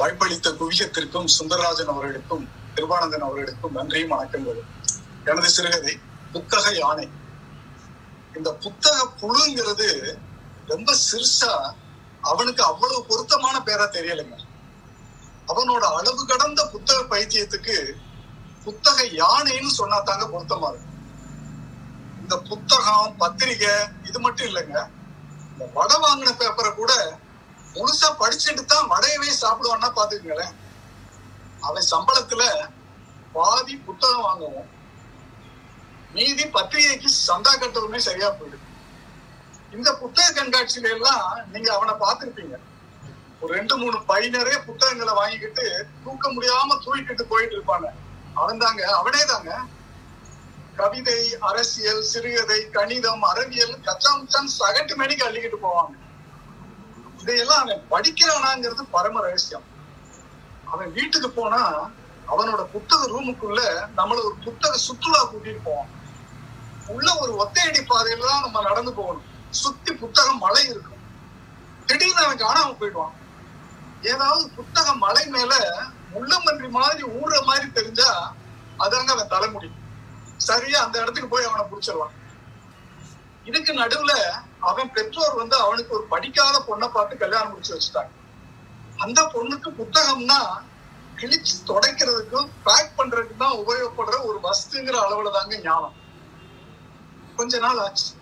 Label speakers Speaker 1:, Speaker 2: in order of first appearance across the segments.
Speaker 1: வாய்ப்பளித்த குவியத்திற்கும் சுந்தரராஜன் அவர்களுக்கும் கிருபானந்தன் அவர்களுக்கும் நன்றியும் வணக்கங்களும் எனது சிறுகதை புத்தக யானை. இந்த புத்தக புழுங்கிறது ரொம்ப சிறுசா அவனுக்கு அவ்வளவு பொருத்தமான பேரா தெரியலைங்க. அவனோட அளவு கடந்த புத்தக பைத்தியத்துக்கு புத்தக யானைன்னு சொன்னா தாங்க பொருத்தமா இருக்கும் இந்த புத்தகம் பத்திரிகை இது மட்டும் இல்லைங்க. இந்த வடை வாங்கின பேப்பரை கூட முழுசா படிச்சுட்டு தான் வடையவே சாப்பிடுவான்னா பாத்துக்கங்களேன் அவன் சம்பளத்துல பாதி புத்தகம் வாங்குவோம் மீதி பத்திரிகைக்கு சந்தா கட்டவுமே சரியா போயிடுது இந்த புத்தக கண்காட்சியில எல்லாம் நீங்க அவனை பார்த்திருப்பீங்க. ஒரு ரெண்டு மூணு பை நிறைய புத்தகங்களை வாங்கிக்கிட்டு தூக்க முடியாம தூக்கிட்டு போயிட்டு இருப்பாங்க. அவன் தாங்க அவனே தாங்க. கவிதை அரசியல் சிறுகதை கணிதம் அறிவியல் கச்சாமுச்சான் சகட்டு மேடிக்கு அள்ளிக்கிட்டு போவாங்க. இதையெல்லாம் அவன் படிக்கிறானாங்கிறது பரம ரகசியம். அவன் வீட்டுக்கு போனா அவனோட புத்தக ரூமுக்குள்ள நம்மள ஒரு புத்தக சுற்றுலா கூட்டிட்டு போவான். உள்ள ஒரு ஒத்தையடி பாதையில தான் நம்ம நடந்து போகணும். சுத்தி புத்தகம் மலை இருக்கும். திடீர்னு அவன் காணாம போயிடுவான். ஏதாவது புத்தக மலை மேல முள்ளம்பன்றி மாதிரி ஊடுற மாதிரி தெரிஞ்சா அதாங்க அவன் தலைமுடி சரியா அந்த இடத்துக்கு போய் அவனை புடிச்சிடலாம் இதுக்கு நடுவுல அவன் பெற்றோர் வந்து அவனுக்கு ஒரு படிக்காத பொண்ணை பார்த்து கல்யாணம் முடிச்சு வச்சுட்டாங்க. அந்த பொண்ணுக்கு புத்தகம்னா கிழிச்சு துடைக்கிறதுக்கும் பேக் பண்றதுக்கு தான் உபயோகப்படுற ஒரு வஸ்துங்கிற அளவுல தாங்க ஞானம். கொஞ்ச நாள் ஆச்சு.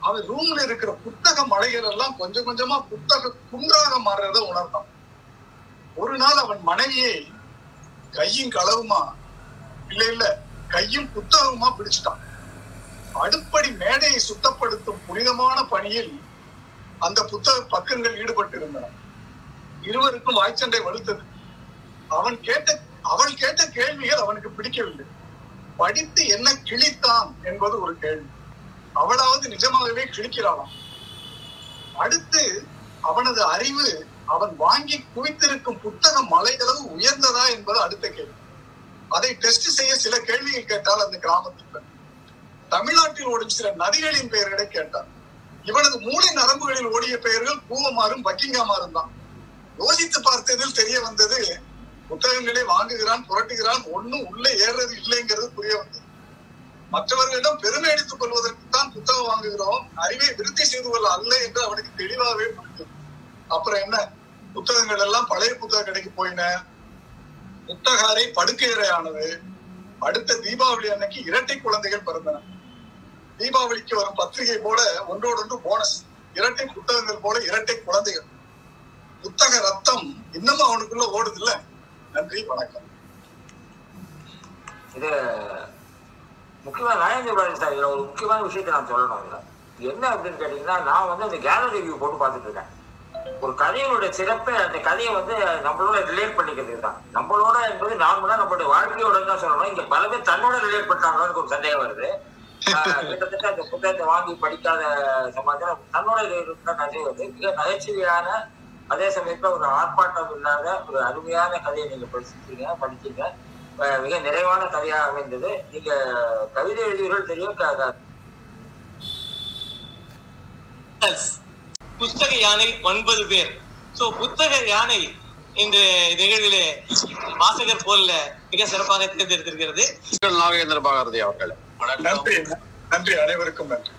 Speaker 1: அவன் ரூம்ல இருக்கிற புத்தக மலைகள் எல்லாம் கொஞ்சம் கொஞ்சமா புத்தக குன்றாக மாறுறத உணர்ந்தான். ஒரு நாள் அவன் மனைவியை கையும் களவுமா இல்ல இல்ல கையும் புத்தகமா பிடிச்சிட்டான். அடுப்படி மேடையை சுத்தப்படுத்தும் புனிதமான பணியில் அந்த புத்தக பக்கங்கள் ஈடுபட்டிருந்தன. இருவருக்கும் வாய்ச்சண்டை வலுத்தது. அவன் கேட்ட அவள் கேட்ட கேள்விகள் அவனுக்கு பிடிக்கவில்லை. படித்து என்ன கிழித்தான் என்பது ஒரு கேள்வி. அவளாவது நிஜமாகவே கிழிக்கிறாளாம் அடுத்து அவனது அறிவு அவன் வாங்கி குவித்திருக்கும் புத்தக மலைகளவு உயர்ந்ததா என்பது அடுத்த கேள்வி. அதை டெஸ்ட் செய்ய சில கேள்விகள் கேட்டால் அந்த கிராமத்துக்கு தமிழ்நாட்டில் ஓடும் சில நதிகளின் பெயர்களை கேட்டார். இவனது மூளை நரம்புகளில் ஓடிய பெயர்கள் பூவமாறும் பக்கிங்காமாறும் தான். யோசித்து பார்த்ததில் தெரிய வந்தது புத்தகங்களை வாங்குகிறான் புரட்டுகிறான் ஒண்ணும் உள்ளே ஏறது இல்லைங்கிறது புரிய வந்தது. மற்றவர்களிடம் பெருமை அடித்துக் கொள்வதற்கு தான் புத்தகம் வாங்குகிறோம் அறிவை விருத்தி செய்து கொள்ள அல்ல என்று அவனுக்கு தெளிவாகவே புரிந்தது. அப்புறம் என்ன? புத்தகங்கள் எல்லாம் பழைய புத்தக கடைக்கு போயின. புத்தகாரை படுக்கையறையானது. அடுத்த தீபாவளி அன்னைக்கு இரட்டை குழந்தைகள் பிறந்தன. தீபாவளிக்கு வரும் பத்திரிகை போல ஒன்றோடொன்று போனஸ் இரட்டை புத்தகங்கள் போல இரட்டை குழந்தைகள். புத்தக ரத்தம் இன்னமும் அவனுக்குள்ள ஓடுது இல்ல நன்றி வணக்கம்.
Speaker 2: இது முக்கியமா நயேந்திர சார் இதுல ஒரு முக்கியமான விஷயத்தை நான் சொல்லணும் இதுல என்ன அப்படின்னு கேட்டீங்கன்னா நான் வந்து அந்த கேலரி ரிவ்யூ போட்டு பார்த்துட்டு இருக்கேன். ஒரு கதையினுடைய சிறப்பே அந்த கதையை வந்து நம்மளோட ரிலேட் பண்ணிக்கிறது தான். நம்மளோட என்பது நார்மலா நம்மளுடைய வாழ்க்கையோட தான் சொல்லணும். இங்க பல பேர் தன்னோட ரிலேட் பண்றாங்களோன்னு ஒரு சந்தேகம் வருது. கிட்டத்தட்ட அந்த புத்தகத்தை வாங்கி படிக்காத சமாச்சாரம் தன்னோட இருக்கிற கதை வந்து மிக நகைச்சுவையான அதே சமயத்துல ஒரு ஆர்ப்பாட்டம் இல்லாத ஒரு அருமையான கதையை நீங்க படிச்சிருக்கீங்க படிச்சீங்க மிக நிறைவான கதையா அமைந்தது. நீங்க கவிதை எழுதியவர்கள் தெரியும்
Speaker 3: புத்தக யானை ஒன்பது பேர். சோ புத்தக யானை இந்த நிகழ்விலே வாசகர் போல மிக சிறப்பாக தேர்ந்தெடுத்திருக்கிறது.
Speaker 4: நாகேந்திர பாரதி அவர்கள்.
Speaker 1: நன்றி. நன்றி. அனைவருக்கும் நன்றி.